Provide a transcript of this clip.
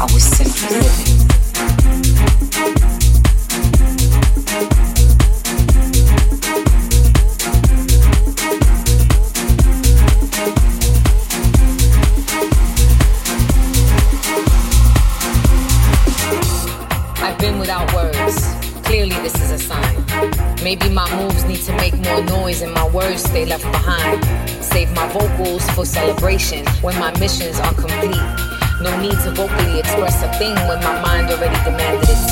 I was simply living. I've been without words. Clearly, this is a sign. Maybe my moves need to make more noise and my words stay left behind. Save my vocals for celebration when my missions are complete. No need to vocally express a thing when my mind already demanded it.